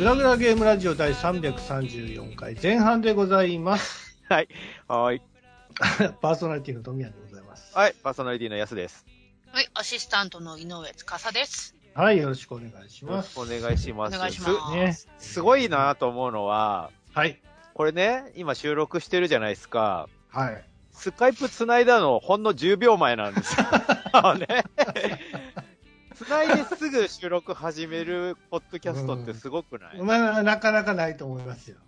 えー、グラグラゲームラジオ第334回前半でございます。はい。はい。パーソナリティの富谷でございます。はい。パーソナリティのやすです。はい、アシスタントの井上司です。はい、よろしくお願いします。よろしくお願いします。お願いします。ね。すごいなと思うのは、はい。これね、今収録してるじゃないですか。はい。スカイプ繋いだのほんの10秒前なんですよ。ね。繋いですぐ収録始めるポッドキャストってすごくない、まあ、なかなかないと思いますよ。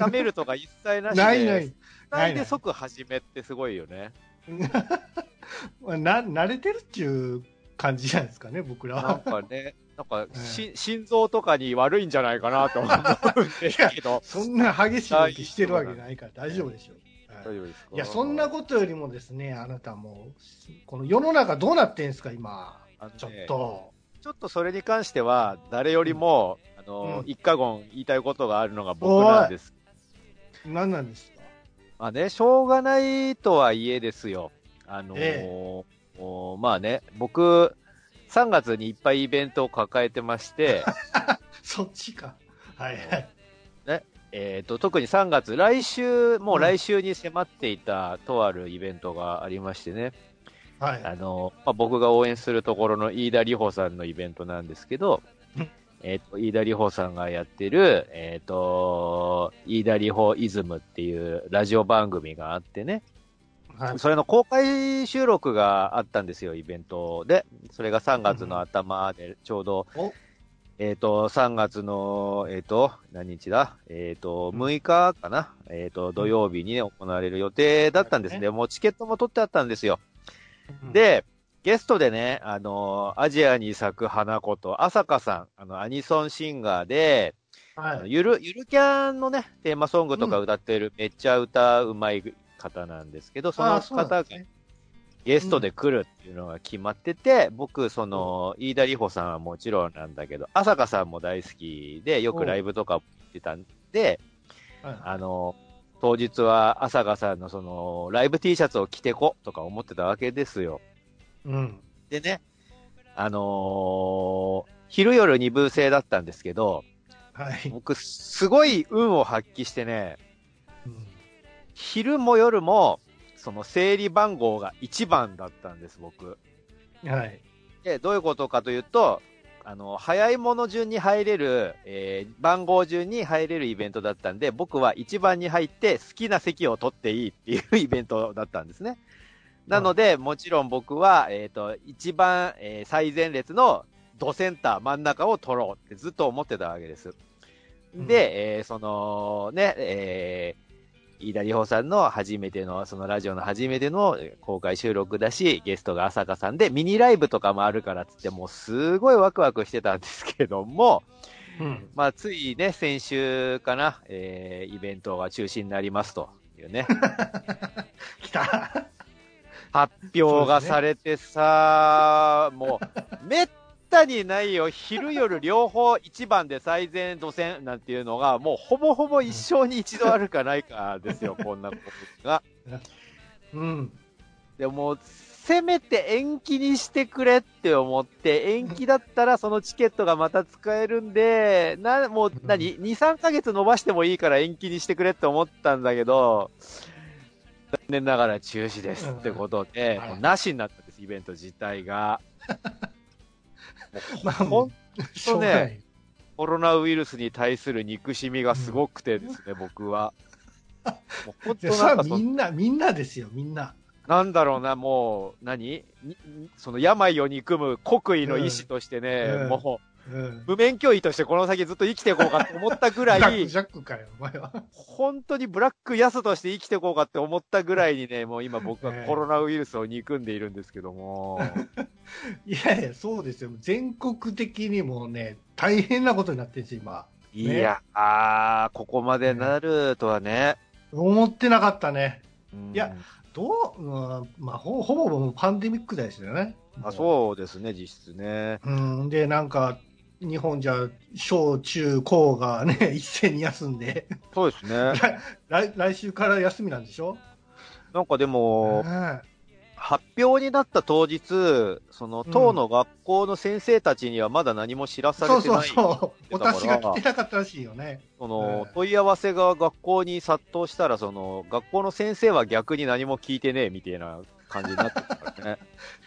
温めるとか一切なしで。ないない。繋いで即始めってすごいよね。まあな、慣れてるっていう感じじゃないですかね、僕らなんは。かね、なんかし、心臓とかに悪いんじゃないかなと思うんですけど。そんな激しい動きしてるわけないから大丈夫でしょう。はい大丈夫ですか？いや、そんなことよりもですね、あなたもう、この世の中どうなってんすか、今。あのねちょっと。ちょっとそれに関しては、誰よりも、あの、うん一過言言いたいことがあるのが僕なんです。何なんですか？まあね、しょうがないとはいえですよ。あのーえおまあね、僕、3月にいっぱいイベントを抱えてまして、そっちか。はいはい。えっと、特に3月、来週、もう来週に迫っていたとあるイベントがありましてね、はい。あの、まあ、僕が応援するところの飯田里穂さんのイベントなんですけどうん、えっ、と、飯田里穂さんがやってる、えっ、と、飯田里穂イズムっていうラジオ番組があってね、はい。それの公開収録があったんですよ、イベントで。それが3月の頭で、ちょうど、おえっ、と、3月の、えっ、と、何日だ？えっ、と、6日かな？えっ、と、土曜日にね、行われる予定だったんですね。もうチケットも取ってあったんですよ。うん、で、ゲストでね、あの、アジアに咲く花子と、朝香さん、あの、アニソンシンガーで、あはい。のゆる、ゆるキャンのね、テーマソングとか歌ってる、めっちゃ歌うまい方なんですけど、その方がゲストで来るっていうのが決まってて、僕、その、飯田里穂さんはもちろんなんだけど、朝香さんも大好きで、よくライブとかも行ってたんで、はい。あの、当日は朝香さんのその、ライブ T シャツを着てことか思ってたわけですよ。うん。でね、あのー昼夜二部制だったんですけど、はい。僕、すごい運を発揮してね、うん昼も夜も、その整理番号が1番だったんです、僕。はい。で、どういうことかというと、あの、早いもの順に入れる、えー番号順に入れるイベントだったんで、僕は1番に入って好きな席を取っていいっていうイベントだったんですね。なので、もちろん僕は、えっ、と、一番、えー最前列のドセンター、真ん中を取ろうってずっと思ってたわけです。で、えーその、ね、えー飯田里穂さんの初めての、そのラジオの初めてのえー公開収録だし、ゲストが朝香さんで、ミニライブとかもあるからっつって、もうすごいワクワクしてたんですけども、うん。まあ、ついね、先週かな、えーイベントが中止になりますというね、来た。発表がされてさ、もう、め ったにないよ、昼夜両方一番で最前土線なんていうのが、もうほぼほぼ一生に一度あるかないかですよ、こんなことが。うん。でも、せめて延期にしてくれって思って、延期だったらそのチケットがまた使えるんで、な、もう何、2、3ヶ月伸ばしてもいいから延期にしてくれって思ったんだけど、残念ながら中止ですってことで、なしになったんです、イベント自体が。まあ、ほんしょうがない。コロナウイルスに対する憎しみがすごくてですね、僕は。もう本当なんみんな、みんなですよ、みんな。なんだろうな、もう、何？にその病を憎む国威の意志としてね、うんうんもうんう、。無免許医としてこの先ずっと生きていこうかと思ったぐらい、ジャックかよ、お前は。本当にブラックヤスとして生きていこうかって思ったぐらいにね、もう今僕はコロナウイルスを憎んでいるんですけども、いやいや、そうですよ。全国的にもね、大変なことになってるんですよ、今。いや、あー、ここまでなるとはね。思ってなかったね。うんいやどう、うんまあ、ほほぼパンデミックですよね。あそうですね、実質ね。うん。で、なんか、日本じゃ、小中高がね、一斉に休んで、そうですね。来来週から休みなんでしょ？なんかでも、ね発表になった当日、その当の学校の先生たちにはまだ何も知らさそうそうれてない。そう。おだから達しが来てなかったらしいよね。そのええ問い合わせが学校に殺到したら、その学校の先生は逆に何も聞いてねえみたいな感じになってるからね。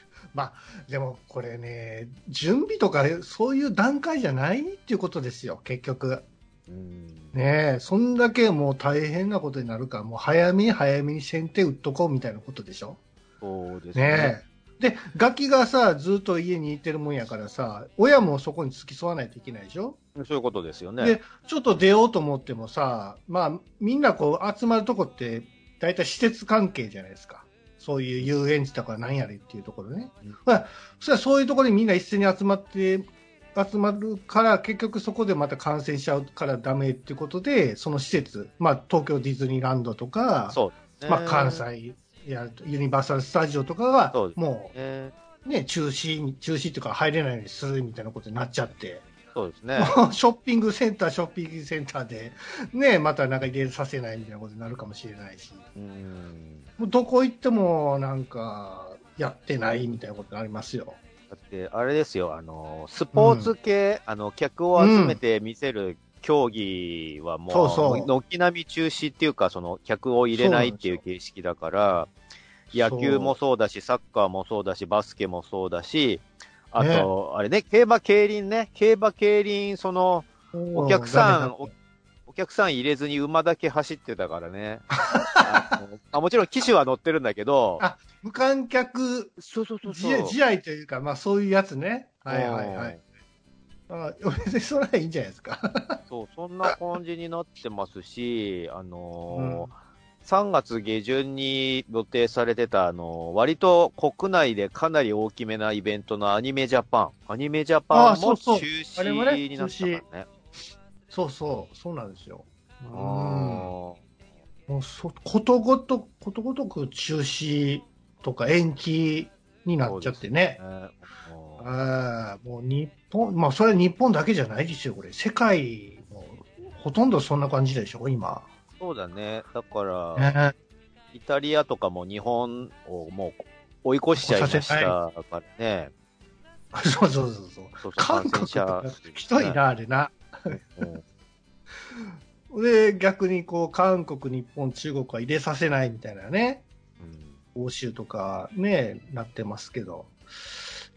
でもこれね、準備とかそういう段階じゃないっていうことですよ、結局。うんねえ、そんだけもう大変なことになるから、もう早めに早めに先手打っとこうみたいなことでしょ。そうですね。ねえ。で、ガキがさ、ずっと家にいてるもんやからさ、親もそこに付き添わないといけないでしょ。そういうことですよね。で、ちょっと出ようと思ってもさ、まあ、みんなこう集まるとこって、大体施設関係じゃないですか。そういう遊園地とか何やれっていうところね。うんまあ、そしたらそういうところにみんな一斉に集まって、集まるから、結局そこでまた感染しちゃうからダメっていうことで、その施設、まあ、東京ディズニーランドとか、ね。まあ、関西やユニバーサル・スタジオとかがそうね。うね、中止、中止っていうか入れないようにするみたいなことになっちゃって、そうですね。ショッピングセンター、ショッピングセンターで、ね、またなんか入れさせないみたいなことになるかもしれないし、うん。もうどこ行ってもなんか、やってないみたいなことになりますよ。だって、あれですよ、あの、スポーツ系、あの、客を集めて見せる競技はもう、そうそう軒並み中止っていうか、その、客を入れないっていう形式だから、野球もそうだし、サッカーもそうだし、バスケもそうだし、あと、あれね、競馬競輪ね、競馬競輪、その、お客さんお客さん入れずに馬だけ走ってたからね。あもちろん騎手は乗ってるんだけど、あ無観客そうそうそう試合試合というか、まあそういうやつね。はいはいはい。あ別にそれはいいんじゃないですか。そう、そんな感じになってますし、あのー3月下旬に予定されてた、あのー割と国内でかなり大きめなイベントのアニメジャパン。アニメジャパンも中止になったからね。そうそう、そうなんですよ。うんあもうそことごと、ことごとく中止とか延期になっちゃってね。うああ、もう日本、まあそれは日本だけじゃないですよ、これ。世界もほとんどそんな感じでしょ、今。そうだね。だから、ね、イタリアとかも日本をもう追い越しちゃいましたからね。そうそうそうそう。そう韓国と感かひどいな、あれな。うんで、逆にこう、韓国、日本、中国は入れさせないみたいなね。うん欧州とかね、なってますけど。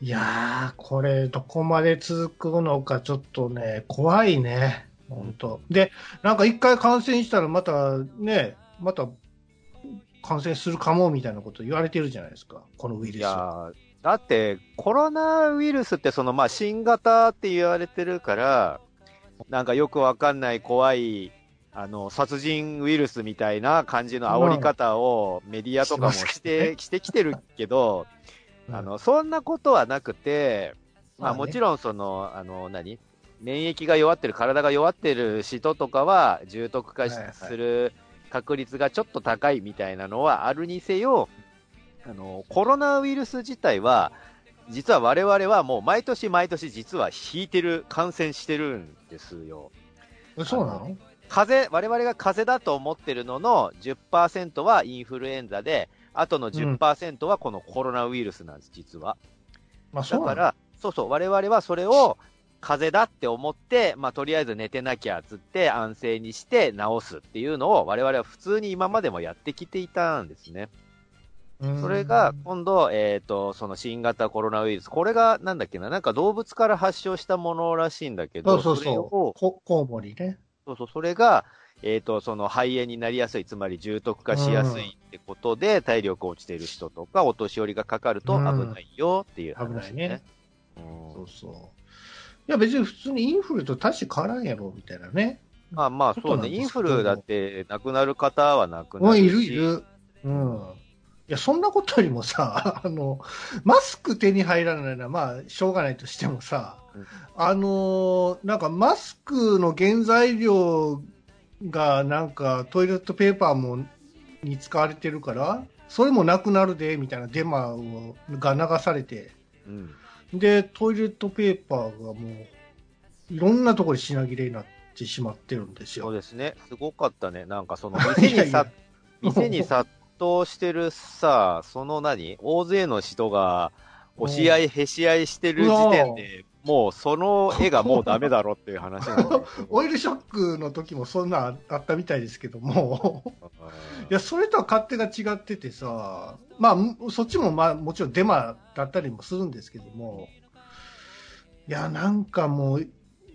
いやー、これ、どこまで続くのか、ちょっとね、怖いね。本当。で、なんか一回感染したら、またね、また感染するかもみたいなこと言われてるじゃないですか、このウイルいス。は。やーだって、コロナウイルスって、その、まあ、新型って言われてるから、なんかよくわかんない怖い、あの、殺人ウイルスみたいな感じの煽り方をメディアとかもしてして、きてるけど、あの、そんなことはなくて、まあ、もちろん、その、あの、何？免疫が弱ってる、体が弱ってる人とかは、重篤化する確率がちょっと高いみたいなのはあるにせよ、あの、コロナウイルス自体は、実は我々はもう毎年毎年実は引いてる、感染してるんですよ。えそうなの？風邪、我々が風邪だと思ってるのの10%はインフルエンザで、あとの10%はこのコロナウイルスなんです、実は。まあ、だから、そうそう、我々はそれを風邪だって思って、まあ、とりあえず寝てなきゃっつって安静にして治すっていうのを我々は普通に今までもやってきていたんですね。うんそれが今度、えっ、と、その新型コロナウイルス、これがなんだっけな、なんか動物から発症したものらしいんだけど、そうそうそう。こコウモリね。そうそう、それが、えっ、と、その肺炎になりやすい、つまり重篤化しやすいってことで、体力落ちている人とか、お年寄りがかかると危ないよっていう話、危ないね。うんそうそう。いや、別に普通にインフルと大して変わらんやろ、みたいなね。まあまあ、そうね、インフルだって亡くなる方は亡くなうん、るし。いるいる。うん。いや、そんなことよりもさ、あの、マスク手に入らないのは、まあ、しょうがないとしてもさ、うんあの、なんかマスクの原材料が、なんかトイレットペーパーも、に使われてるから、それもなくなるで、みたいなデマをが流されて、うん。で、トイレットペーパーがもう、いろんなところで品切れになってしまってるんですよ。そうですね。すごかったね。なんかその、店にさ、店に殺頭してるさ、その何？大勢の人が、押し合い、へし合いしてる時点で、もうその絵がもうダメだろっていう話 オイルショックの時もそんなあったみたいですけども、うんいや、それとは勝手が違っててさ、まあ、そっちもまあ、もちろんデマだったりもするんですけども、いや、なんかもう、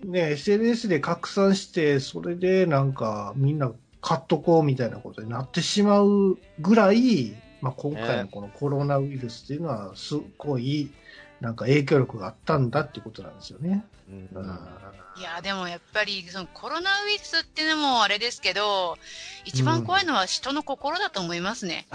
ね、SNS で拡散して、それでなんかみんな買っとこうみたいなことになってしまうぐらい、まあ、今回のこのコロナウイルスっていうのは、すごい、なんか影響力があったんだってことなんですよね。うんうんいや、でもやっぱり、そのコロナウイルスっていうのもあれですけど、一番怖いのは人の心だと思いますね。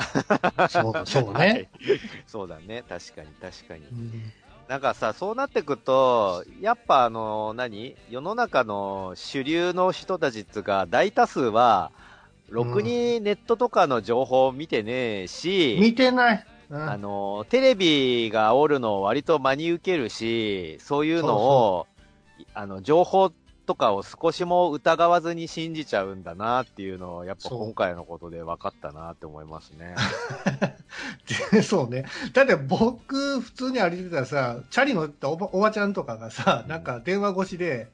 そう、そうはね。いそうだね。確かに、確かに。うんなんかさ、そうなってくと、やっぱあの、何？世の中の主流の人たちっつうか、大多数は、ろくにネットとかの情報を見てねえし、見てない。うんあの、テレビがおるのを割と真に受けるし、そういうのを、あの、情報とかを少しも疑わずに信じちゃうんだなっていうのを、やっぱそう今回のことで分かったなって思いますね。で そうね。だって僕、普通に歩いてたらさ、チャリ乗ったおばおばちゃんとかがさ、うんなんか電話越しで、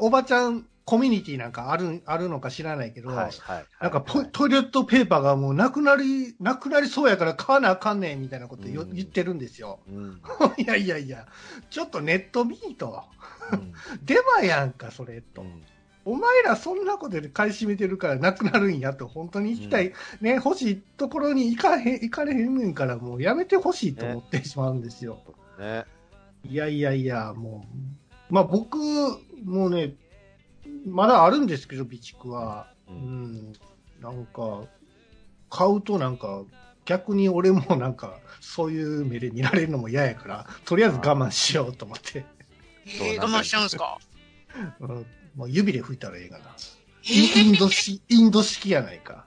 おばちゃんコミュニティなんかある、あるのか知らないけど、はい、はい。なんかトイレットペーパーがもうなくなり、なくなりそうやから買わなあかんねんみたいなこと言,、ってるんですよ。うん。いやいやいや、ちょっとネット見ーと。うん デマやんか、それと。うんお前らそんなことで買い占めてるからなくなるんやと、本当に行きたい、ね、欲しいところに行かへん、行かれへんねんから、もうやめてほしいと思ってしまうんですよ。ね。いやいやいや、もう、まあ僕、もうね、まだあるんですけど、備蓄は。ううん。ん、なんか、買うとなんか、逆に俺もなんか、そういう目で見られるのも嫌やから、とりあえず我慢しようと思って、えー、我慢しちゃうんすか？うん、もう指で拭いたらええかな。えインド式、インド式やないか。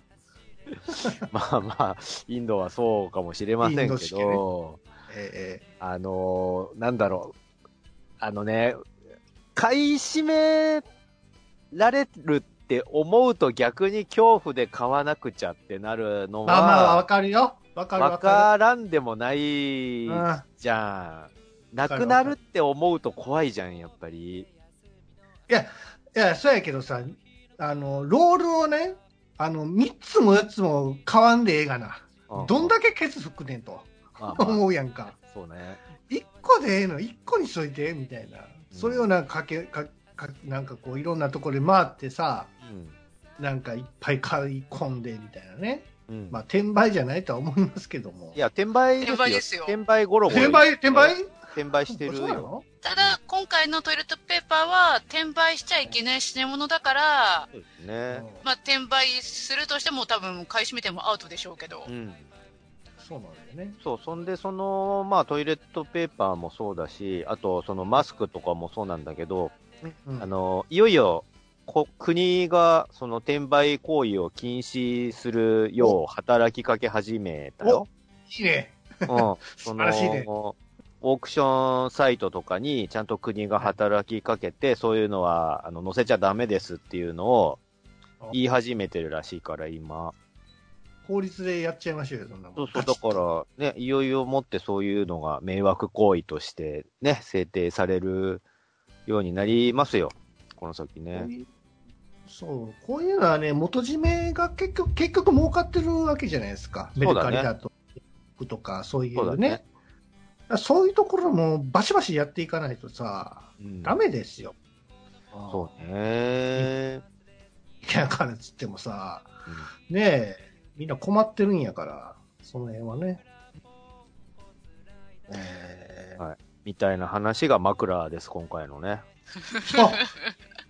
まあまあ、インドはそうかもしれませんけインド式ね。ど、え。あのーなんだろう。あのね、買い占められるって思うと逆に恐怖で買わなくちゃってなるのえまあまあ、わは、かるよ。わかるわわかからんでもない。じゃん。なくなるって思うと怖いじゃん、やっぱり。いや、そうやけどさ、あの、ロールをね、あの、3つも4つも買わんでええがな。どんだけケツ吹くねんとまあまあ思うやんか。そうね。1個でええの、1個にしといて、みたいな。それをなんかかけ、か、かなんかこう、いろんなところで回ってさ、なんかいっぱい買い込んで、みたいなね。うん。うん。まあ、転売じゃないとは思いますけども。いや、転売ですよ。転売ですよ転売ゴロゴロ。転売、転売？転売してるよ。ただ、今回のトイレットペーパーは、転売しちゃいけない品物だから、そうですね。まあ、転売するとしても多分、買い占めてもアウトでしょうけどう。ん。そうなんだよね。そう、そんで、その、まあ、トイレットペーパーもそうだし、あと、そのマスクとかもそうなんだけど、うんあの、いよいよ、こ国が、その転売行為を禁止するよう働きかけ始めたよ。いいね。うん。そ素晴らしいねの、オークションサイトとかにちゃんと国が働きかけて、そういうのは、あの、載せちゃダメですっていうのを言い始めてるらしいから、今。法律でやっちゃいましょうよ、そんなもんそうそう、だから、ね、いよいよもってそういうのが迷惑行為としてね、制定されるようになりますよ。この先ね。そう、こういうのはね、元締めが結局、結局儲かってるわけじゃないですか。メルカリだと、とか、そういうね。そうだねいうところもバシバシやっていかないとさ、うんダメですよ。そうね。いやからっつってもさ、うんねえ、みんな困ってるんやから、その辺はね。えーはいみたいな話が枕です、今回のね。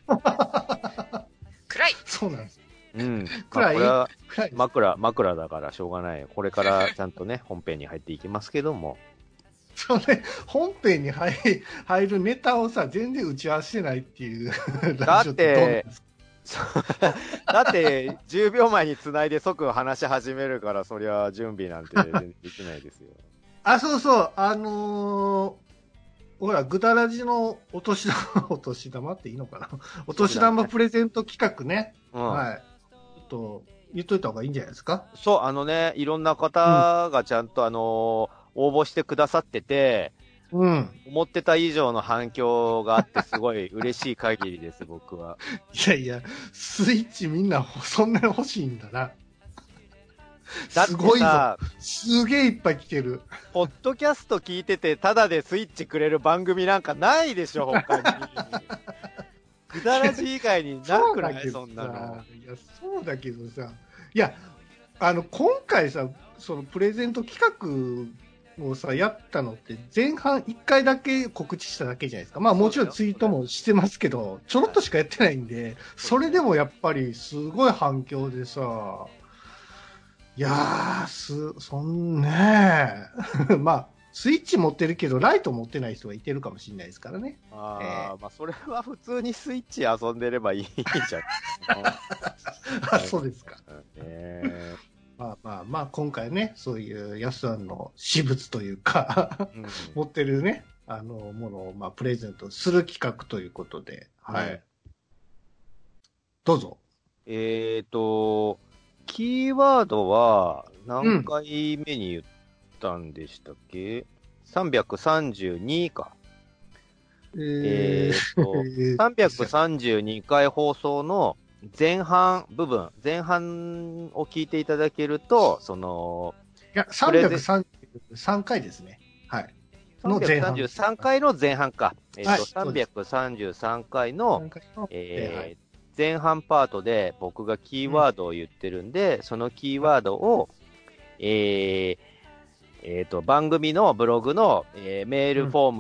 あ 暗いそうなんです。うん。くらい？まあこれは暗枕、枕だからしょうがない。これからちゃんとね、本編に入っていきますけども。それ、本編に入入るネタをさ、全然打ち合わせしてないっていう。だってだって、10 秒前に繋いで即話し始めるから、そりゃ準備なんてできないですよ。あ、そうそう、あのーほら、ぐだらじのお年玉、お年玉っていいのかな？お年玉プレゼント企画ね。うん。はい。ちょっと、言っといた方がいいんじゃないですか？そう、あのね、いろんな方がちゃんと、あのー応募してくださってて、うん。思ってた以上の反響があって、すごい嬉しい限りです、僕は。いやいや、スイッチみんなそんなに欲しいんだな。だってすごいぞ。さ、すげえいっぱい来てる。ポッドキャスト聞いてて、ただでスイッチくれる番組なんかないでしょ、他に。くだらじ以外になくない？そんなの。いや、そうだけどさ、いや、あの、今回さ、そのプレゼント企画をさ、やったのって、前半1回だけ告知しただけじゃないですか。まあもちろんツイートもしてますけど、ちょろっとしかやってないんで、それでもやっぱりすごい反響でさ、いやー、す、そんね まあ、スイッチ持ってるけど、ライト持ってない人はいてるかもしれないですからね。ああ、まあ、それは普通にスイッチ遊んでればいいんじゃない あ、そうですか。ね まあまあまあ、今回ね、そういう安さんの私物というか、うん持ってるね、あの、ものを、まあ、プレゼントする企画ということで、はい。うんどうぞ。えっ、と、キーワードは何回目に言ったんでしたっけ、?332 か。ええっ、と、332回放送の前半部分、前半を聞いていただけると、その、いや、プレゼン333回ですね。はい。の前半333回の前半か。えっ、と、はいそうです333回の、3回のえー前半パートで僕がキーワードを言ってるんで、そのキーワードを、えーえーと、番組のブログの、えーメールフォー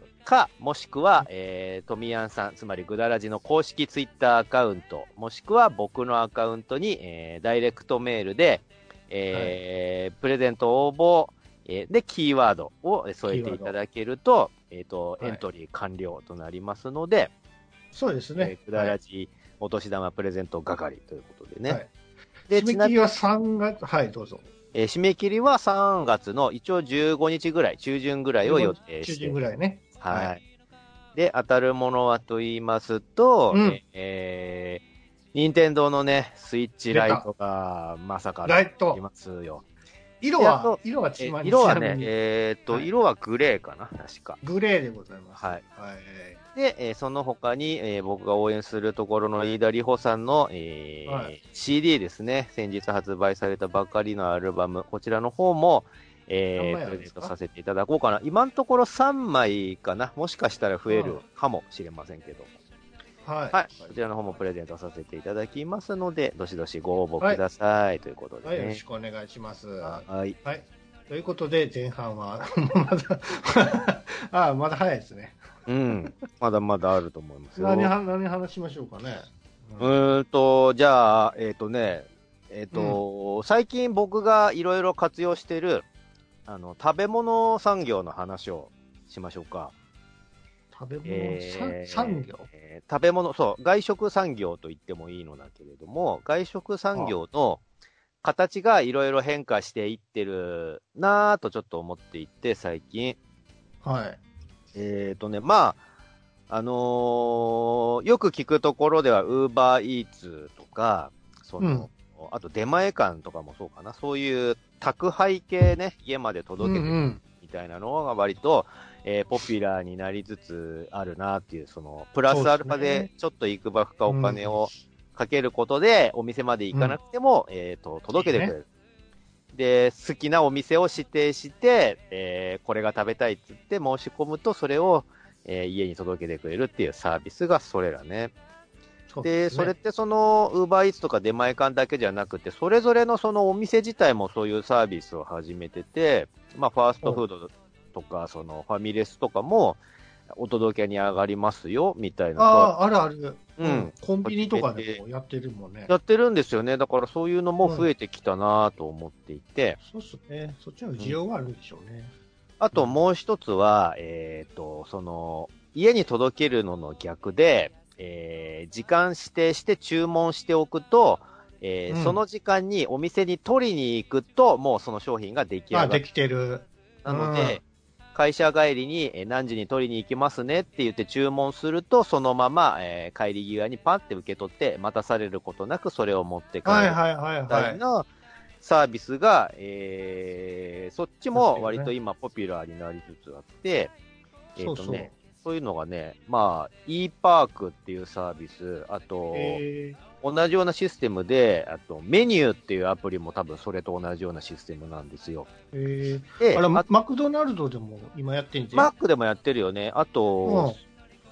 ムか、もしくは、えー、トミヤンさん、つまりグダラジの公式ツイッターアカウント、もしくは僕のアカウントに、えーダイレクトメールで、えープレゼント応募、えーで、キーワードを添えていただけると、えっ、と、はい。エントリー完了となりますので、そうですね。えー。くだらじお年玉プレゼント係ということでね。はいで、締め切りは3月、はい、どうぞ。えー締め切りは3月の一応15日ぐらい、中旬ぐらいを予定中して。旬ぐらいね。はい。はで、当たるものはと言いますと、うんえー、任天堂のね、スイッチライトがまさかライトいますよ。色は、色は色はねえーっと、はい色はグレーかな、確か。グレーでございます。はい。はい。で、えーその他に、えー僕が応援するところの飯田里穂さんの、えーはい CD ですね。先日発売されたばかりのアルバム、こちらの方も、えープレゼントさせていただこうかな。今のところ3枚かな。もしかしたら増えうんるかもしれませんけど。はい。はい。こちらの方もプレゼントさせていただきますので、どしどしご応募ください。ということではい、よろねし。くお願いします。はい。はい。ということで、前半は、まだ、ああ、まだ早いですね。うん。まだまだあると思いますよ。何は、何話しましょうかね。うーんと、じゃあ、えっ、とね、えっ、と、最近僕がいろいろ活用してる、あの、食べ物産業の話をしましょうか。食べ物、えーさ産業？えー食べ物、そう、外食産業と言ってもいいのだけれども、外食産業の形がいろいろ変化していってるなぁとちょっと思っていて、最近。はい。えっ、とね、まあ、あのーよく聞くところでは、ウーバーイーツとか、その、あと出前館とかもそうかな、そういう宅配系ね、家まで届けてみたいなのが割と、えーポピュラーになりつつあるなっていう、その、プラスアルファでちょっといくばくかお金をかけることで、お店まで行かなくても、えっ、と、届けてくれる。で、好きなお店を指定して、えーこれが食べたいっつって申し込むと、それを、えー家に届けてくれるっていうサービスがそれらね。で、それってその、ウーバーイーツとか出前館だけじゃなくて、それぞれのそのお店自体もそういうサービスを始めてて、まあ、ファーストフードとか、その、ファミレスとかも、お届けに上がりますよ、みたいな。ああ、あるある。うんコンビニとかでもやってるもんね。やってるんですよね。だからそういうのも増えてきたなと思っていて、そうっすね。そっちの需要があるんでしょうね。あともう一つは、えっ、と、その、家に届けるのの逆で、えー時間指定して注文しておくと、えーうんその時間にお店に取りに行くと、もうその商品が出来上があ、る。できてる。なので、会社帰りに、えー何時に取りに行きますねって言って注文すると、そのまま、えー帰り際にパッて受け取って、待たされることなくそれを持って帰る。みたはいい。なサービスが、えー、そっちも割と今ポピュラーになりつつあって、えっ、とね、そうそうそういうのがね、まあ、e パークっていうサービス、あと、え同じようなシステムで、あと、メニューっていうアプリも多分それと同じようなシステムなんですよ。ー、えで、ー、あれ、あママクドナルドでも今やってんじゃん？マックでもやってるよね。あと、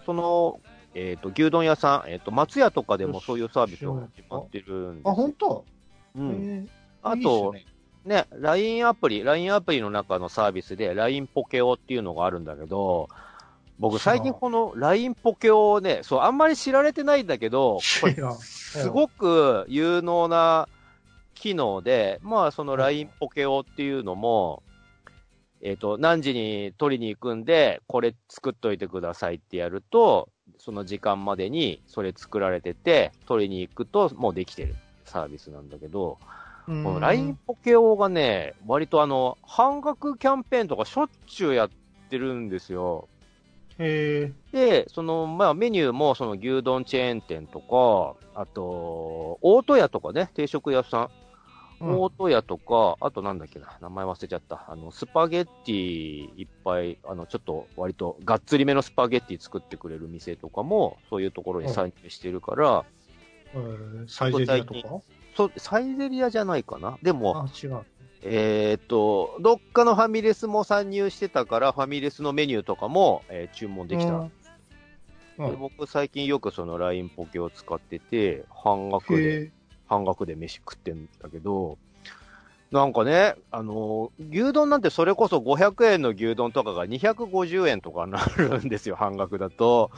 その、えっ、と、牛丼屋さん、えっ、と、松屋とかでもそういうサービスが始まってるんですあ、本当？うん。えーあといいね、LINE アプリ、LINE アプリの中のサービスで LINE ポケオっていうのがあるんだけど、僕最近この LINE ポケオをね、そう、あんまり知られてないんだけど、すごく有能な機能で、まあその LINE ポケオっていうのも、えっ、と、何時に取りに行くんで、これ作っといてくださいってやると、その時間までにそれ作られてて、取りに行くともうできてる。サービスなんだけど、この LINE ポケオがね、割とあの、半額キャンペーンとかしょっちゅうやってるんですよ。へで、その、まあメニューもその牛丼チェーン店とか、あと、大戸屋とかね、定食屋さん。ーうん大戸屋とか、あとなんだっけな、名前忘れちゃった。あの、スパゲッティいっぱい、あの、ちょっと割とがっつりめのスパゲッティ作ってくれる店とかも、そういうところに参入してるから、えーサイゼリヤとか？そう、サイゼリヤじゃないかな。でも、あ、違う。えーっと、どっかのファミレスも参入してたから、ファミレスのメニューとかも、えー注文できた。うんうんで僕最近よくその LINE ポケを使ってて、半額で、へ半額で飯食ってんだけど、なんかね、あのー牛丼なんてそれこそ500円の牛丼とかが250円とかなるんですよ、半額だと。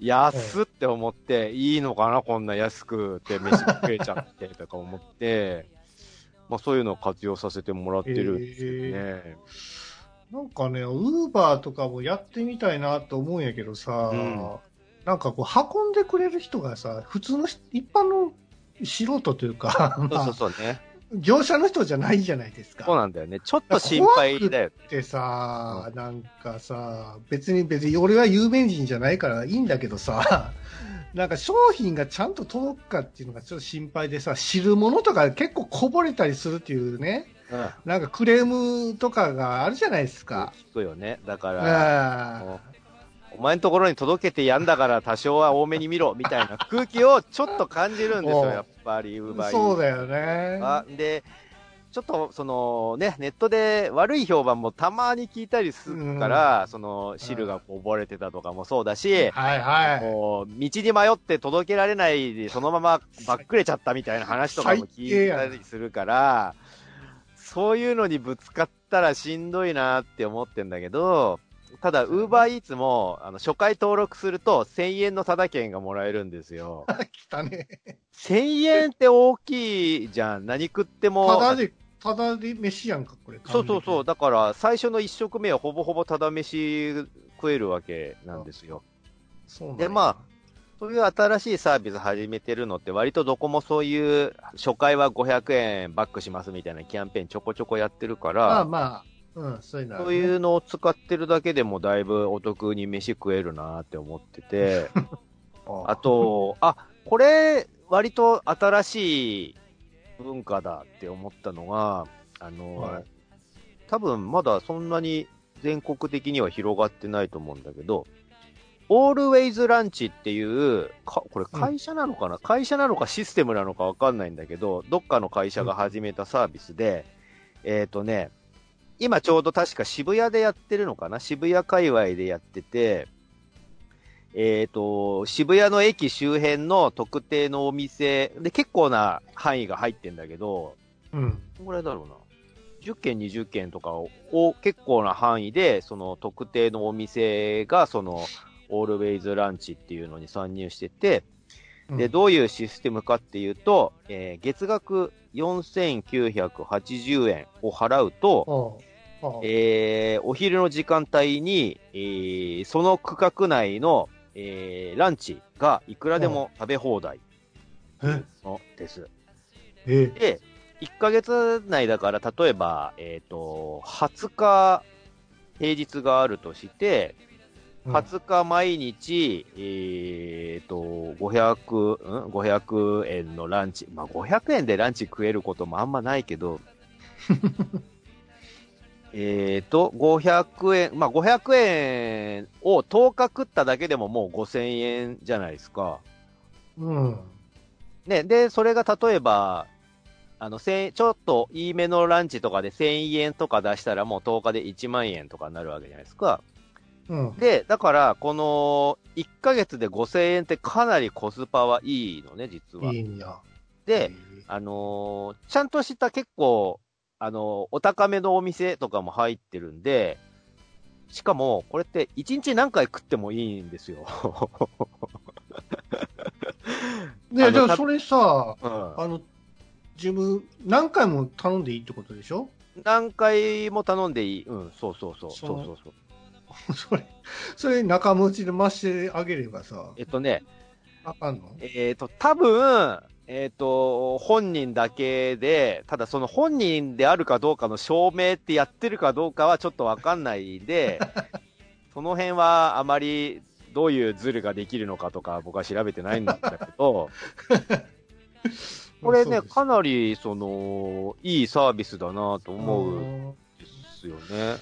安って思って、いいのかな、こんな安くて飯食えちゃって、とか思って、まあそういうのを活用させてもらってるんですよね。なんかね、ウーバーとかもやってみたいなと思うんやけどさ、うんなんかこう運んでくれる人がさ、普通の人一般の素人というか、そうまあそうそうね。業者の人じゃないじゃないですか。そうなんだよね。ちょっと心配だよ。ってさ、なんかさ、別に別に俺は有名人じゃないからいいんだけどさ、なんか商品がちゃんと届くかっていうのがちょっと心配でさ、汁物とか結構こぼれたりするっていうね、うん。なんかクレームとかがあるじゃないですか。聞くよね。だから、お前のところに届けてやんだから多少は多めに見ろみたいな空気をちょっと感じるんですよ、やっぱり、ウーバあーそうだよね。あで、ちょっと、そのね、ネットで悪い評判もたまに聞いたりするから、その汁がこぼれてたとかもそうだし、はいはい。もう、道に迷って届けられないで、そのままばっくれちゃったみたいな話とかも聞いたりするから、そういうのにぶつかったらしんどいなって思ってんだけど、ただ、ウーバーイーツも、あの、初回登録すると1000円のタダ券がもらえるんですよ。来たね。1000円って大きいじゃん。何食っても。で、ただで飯やんか、これ。そうそうそう。だから、最初の1食目はほぼほぼタダ飯食えるわけなんですよ。そうなんやで、まあ、そういう新しいサービス始めてるのって、割とどこもそういう、初回は500円バックしますみたいなキャンペーンちょこちょこやってるかまあら、まあ、うん、そういうのはねそういうのを使ってるだけでもだいぶお得に飯食えるなって思ってて、あと、あ、これ、割と新しい文化だって思ったのが、あの、はい。多分まだそんなに全国的には広がってないと思うんだけど、オールウェイズランチっていう、かこれ会社なのかな、会社なのかシステムなのかわかんないんだけど、どっかの会社が始めたサービスで、えっ、とね、今ちょうど確か渋谷でやってるのかな渋谷界隈でやってて、えっ、と、渋谷の駅周辺の特定のお店、で結構な範囲が入ってんだけど、うん。どのぐらいだろうな。10件、20件とかをを結構な範囲で、その特定のお店が、その、オールウェイズランチっていうのに参入してて、で、どういうシステムかっていうと、えー月額4980円を払うと、うん、うんえーお昼の時間帯に、えーその区画内の、えーランチがいくらでも食べ放題え、のです。え、で、1ヶ月内だから、例えば、えっ、と、20日平日があるとして、うん20日毎日、えーと、500、ん ?500 円のランチ。まあ、500円でランチ食えることもあんまないけど、えーと、500円、まあ、500円を10日食っただけでももう5000円じゃないですか。うん。ね、で、それが例えば、あの、千ちょっといいめのランチとかで1000円とか出したらもう10日で1万円とかになるわけじゃないですか。うん。で、だから、この1ヶ月で5000円ってかなりコスパはいいのね、実は。いいんや。で、あのーちゃんとした結構、あのーお高めのお店とかも入ってるんで、しかも、これって1日何回食ってもいいんですよ。で、じゃあそれさ、うん、あの、自分、何回も頼んでいいってことでしょ？何回も頼んでいい。うん、そうそうそう。そうそうそう。それ、それ仲間内で増してあげればさ、えっとね、あかんの？えっ、と、多分、えっ、と、本人だけで、ただその本人であるかどうかの証明ってやってるかどうかはちょっとわかんないんで、その辺はあまりどういうズルができるのかとか僕は調べてないんだけど、これね、かなり、その、いいサービスだなと思うですよね。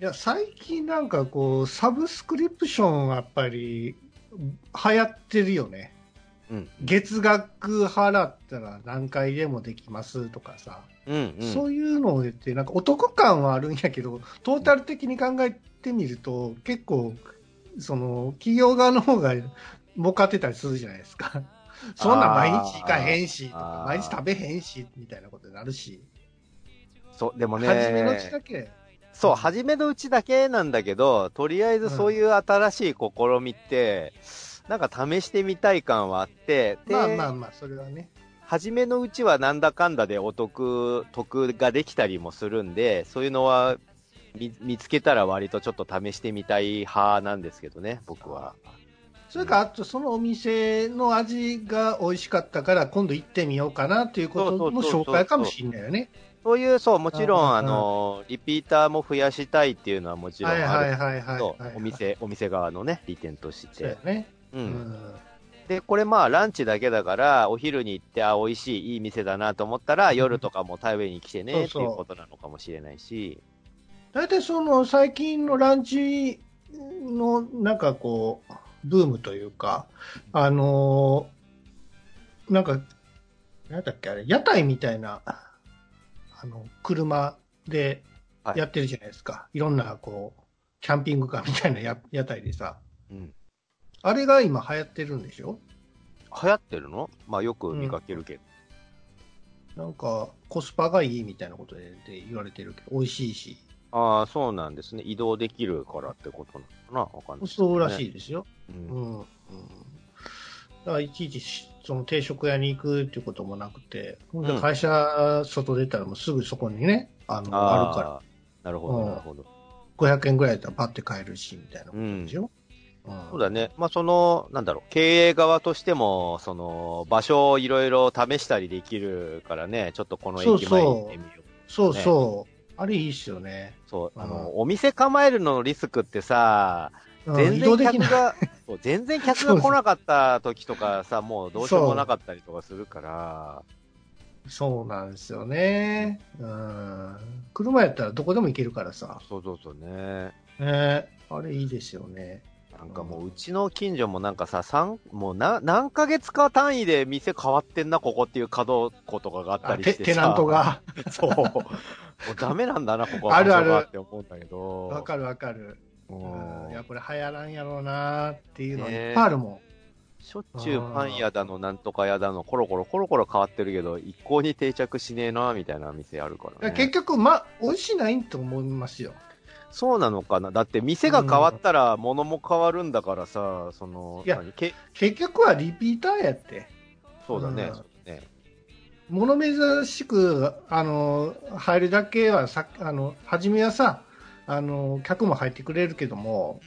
いや、最近なんかこう、サブスクリプションやっぱり流行ってるよね。うん。月額払ったら何回でもできますとかさ、うん、うん。そういうのってなんかお得感はあるんやけど、トータル的に考えてみると結構、その、企業側の方が儲かってたりするじゃないですか。そんなん毎日行かへんし、とか毎日食べへんし、みたいなことになるし。そう、でもね、初めのうちだけ。そう、初めのうちだけなんだけど、とりあえずそういう新しい試みって、なんか試してみたい感はあって、で、まあまあまあ、それはね。初めのうちはなんだかんだでお得、得ができたりもするんで、そういうのは見見つけたら割とちょっと試してみたい派なんですけどね、僕は。それから、あとそのお店の味が美味しかったから、今度行ってみようかなということの紹介かもしれないよね。そういう、そう、もちろん、うんあの、リピーターも増やしたいっていうのはもちろんはいあるはいはいはいとはい。お店、お店側のね、利点としそうやて。ね。う。うんん。で、これまあランチだけだから、お昼に行って、あ、美味しい、いい店だなと思ったら、夜とかも食べに来てね、っていうことなのかもしれないし。大体その最近のランチのなんかこう、ブームというか、あのーなんか、なんだっけあれ、屋台みたいな、あの、車ではいやってるじゃないですか。い、ろんなこう、キャンピングカーみたいなや屋台でさ、うん。あれが今流行ってるんでしょ？流行ってるの？まあよく見かけるけど。なんか、コスパがいいみたいなことでで言われてるけど、美味しいし、ああ、そうなんですね。移動できるからってことなのかな？わかんない、そうらしい。いですよ。う。うんん。うんだからいちいちしその定食屋に行くっていうこともなくて、うん会社外出たらもうすぐそこにね、あの、あるから、なるほど、うんなるほど。500円ぐらいだったらパッて買えるし、みたいなことでしょ。うんそうだね。まあその、なんだろう、経営側としても、その、場所をいろいろ試したりできるからね、ちょっとこの駅前行ってみよう。そうそう。あれいいっすよね。そう、あうんの、お店構えるののリスクってさ、うん全然。客が、全然客が来なかった時とかさ、もうどうしようもなかったりとかするから、そうなんですよね。うん。車やったらどこでも行けるからさ。そうそうそうね。ねあれいいですよね。なんかもう、うちの近所もなんかさ、三もうな、何ヶ月か単位で店変わってんな、ここっていう角っことかがあったりしてさ。テナント。が。そう。もうダメなんだな、ここは。あるあるって思うんだけど。わかるわかる。ううんんいや、これ流行らんやろうなっていうのねいっぱいあるもしょっちゅうパン屋だの、なんとか屋だの、コロコロコロコロ変わってるけど、一向に定着しねえな、みたいな店あるかん。ら、ね。結局、ま、美味しないと思いますよ。そうなのかな？だって店が変わったら物も変わるんだからさ、その、いや何？け結局はリピーターやって。そうだね。うんそうだね物珍しく、あの、入るだけはさ、あの、初めはさ、あの、客も入ってくれるけども、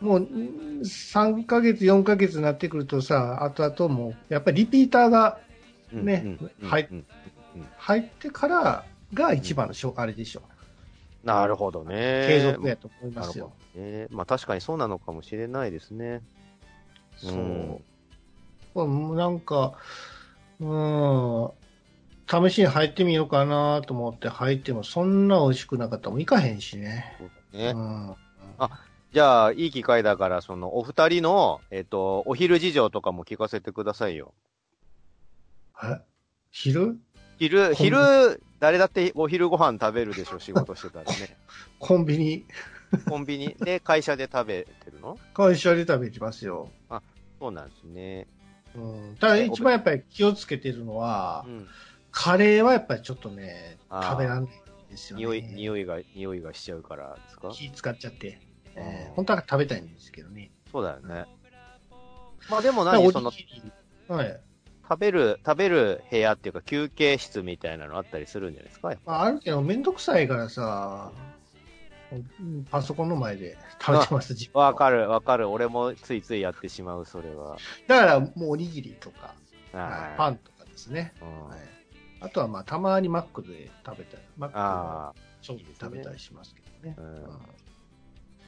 もう、ん3ヶ月、4ヶ月になってくるとさ、後々もう、やっぱりリピーターがね入ってからが一番のしょ、あれでしょ。なるほどね。継続やと思いますよど。ね。まあ確かにそうなのかもしれないですね。そううん。うんなんか、うん、試しに入ってみようかなと思って入っても、そんな美味しくなかったらもういかへんしね。そうだね。うん。あじゃあ、いい機会だから、その、お二人の、えっ、と、お昼事情とかも聞かせてくださいよ。え？昼？昼、ん昼、誰だってお昼ご飯食べるでしょ、仕事してたらね。コンビニ、コンビニで、会社で食べてるの？会社で食べてますよ。そうなんですね。うん。ただ一番やっぱり気をつけてるのはう、ん。カレーはやっぱりちょっとね、食べらんないんですよね。匂い、匂いが、匂いがしちゃうからですか？気使っちゃって。えーうん本当は食べたいんですけどね。そうだよね。まあでも何その、はい。食べる、食べる部屋っていうか休憩室みたいなのあったりするんじゃないですか？まあ、あるけど、めんどくさいからさ、うんパソコンの前で食べてます、自分はわかる、わかる。俺もついついやってしまう、それは。だから、もうおにぎりとか、はいパンとかですね。うん。はい、あとは、まあ、たまにマックで食べたり、マックあはちょっと食べたりしますけどね。うん。うん。あ、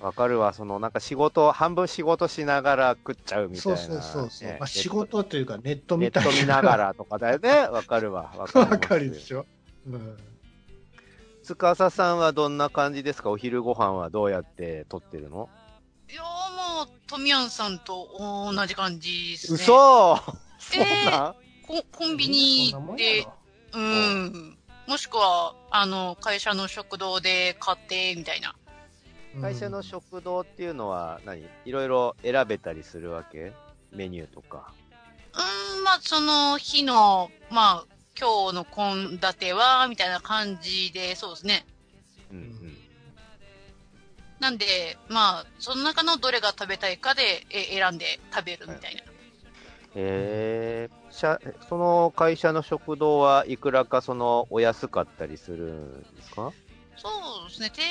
わかるわ。その、なんか仕事、半分仕事しながら食っちゃうみたいな、そうそうそうそう。ねまあ、仕事というか、ネットネッみたいな。ト見ながらとかだよね。わかるわ。わかかるでしょ。うん。司さんはどんな感じですか？お昼ご飯はどうやって取ってるの？いやーもう、トミヤンさんと同じ感じですね。嘘そうな？ん、ココンビニでろ、うん。もしくは、あの、会社の食堂で買って、みたいな。うん会社の食堂っていうのは何？いろいろ選べたりするわけ？メニューとか。うん、まあ、その日の、まあ、今日の献立は、みたいな感じで、そうですね。うんうん。なんで、まあ、その中のどれが食べたいかでえ選んで食べるみたいな。えー、社その会社の食堂はいくらかそのお安かったりするんですか？そうですね。定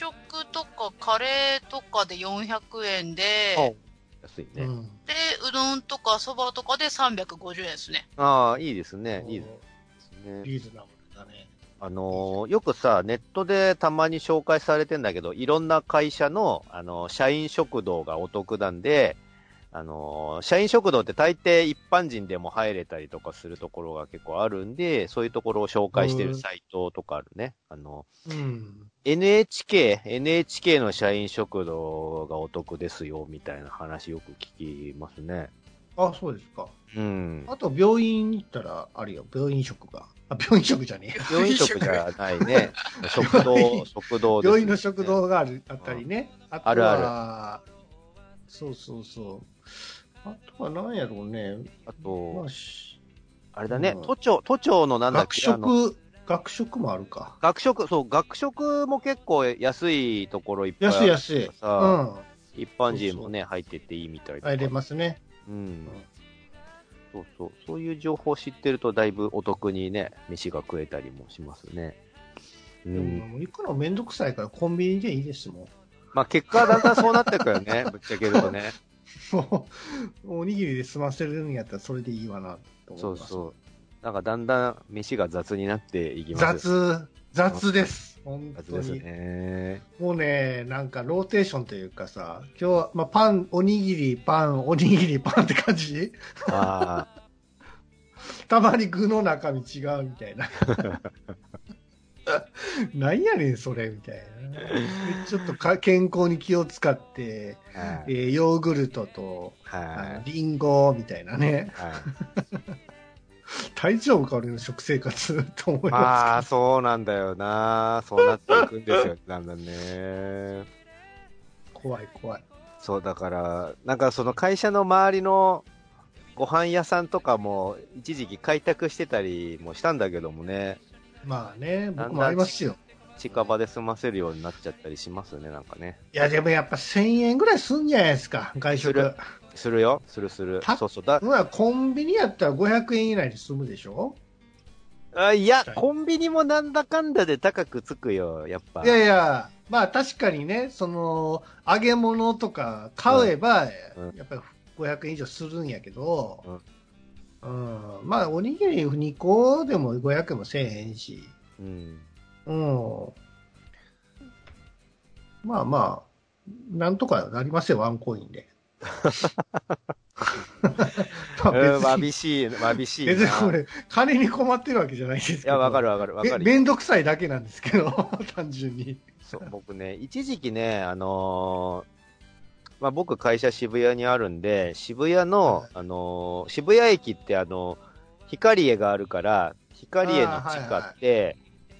食とかカレーとかで400円で、安いね。うん。で、うどんとかそばとかで350円ですね。ああ、いいですね。いいですね。リーズナブルだね。あのーよくさ、ネットでたまに紹介されてんだけど、いろんな会社の、あのー社員食堂がお得なんで、あのー社員食堂って大抵一般人でも入れたりとかするところが結構あるんで、そういうところを紹介してるサイトとかあるね。あの、うん。NHK、NHK の社員食堂がお得ですよ、みたいな話よく聞きますね。あ、そうですか。うん。あと、病院に行ったらあるよ。病院食が。あ、病院食じゃねえや。病院食じゃないね。食堂、食堂です、病院の食堂がある、あったりね。ああるあそうそうそう。あとは何やろうね。あと、まあしあれだねう、ん都庁、都庁のなんだっ学け、あの食、学食もあるか。学食、そう、学食も結構安いところいっぱい安い安い。うさん。一般人もね、入ってっていいみたい入れますね。うん。そうそう。そういう情報知ってるとだいぶお得にね、飯が食えたりもしますね。うでん。も行くのめんどくさいからコンビニでいいですもん。まあ結果はだんだんそうなってくよね、ぶっちゃけるとね。もう、おにぎりで済ませるんやったらそれでいいわな、と思います。そうそう。なんかだんだん飯が雑になっていきますよ。雑、雑です。本当雑ですに。ね。もうね、なんかローテーションというかさ、今日は、まあ、パン、おにぎり、パン、おにぎり、パンって感じ？ああ。たまに具の中身違うみたいな。なんやねん、それ、みたいな。でちょっとか健康に気を使って、はい。えーヨーグルトと、あはのリンゴみたいなねい。。はい 大丈夫か、俺の食生活と思いあまあ、そうなんだよな。そうなっていくんですよ、だんだんね。す。怖い、怖い。そう、だから、なんかその会社の周りのご飯屋さんとかも一時期開拓してたりもしたんだけどもね、まあね、僕もありますよ。近場で済ませるようになっちゃったりしますね、なんかね。いや、でもやっぱ1000円ぐらいすんじゃないですか、外食する。するよ、するする。たそうそう。だうわコンビニやったら500円以内で済むでしょ？あいやはい、コンビニもなんだかんだで高くつくよ、やっぱ。いやいや、まあ確かにね、その、揚げ物とか買えば、うんやっぱり500円以上するんやけど、うん、まあおにぎり2個でも500円もせえへんし、うん。うん。まあまあ、なんとかなりますよ、ワンコインで。まん、わびしい、わびしいな。別にこれ、金に困ってるわけじゃないですけど。いや、わかるわかるわかえる。めんどくさいだけなんですけど、単純に。そう、僕ね、一時期ね、あのーまあ、僕会社渋谷にあるんで、渋谷の、はいあのー渋谷駅ってあの、光栄があるから、光栄の地下って、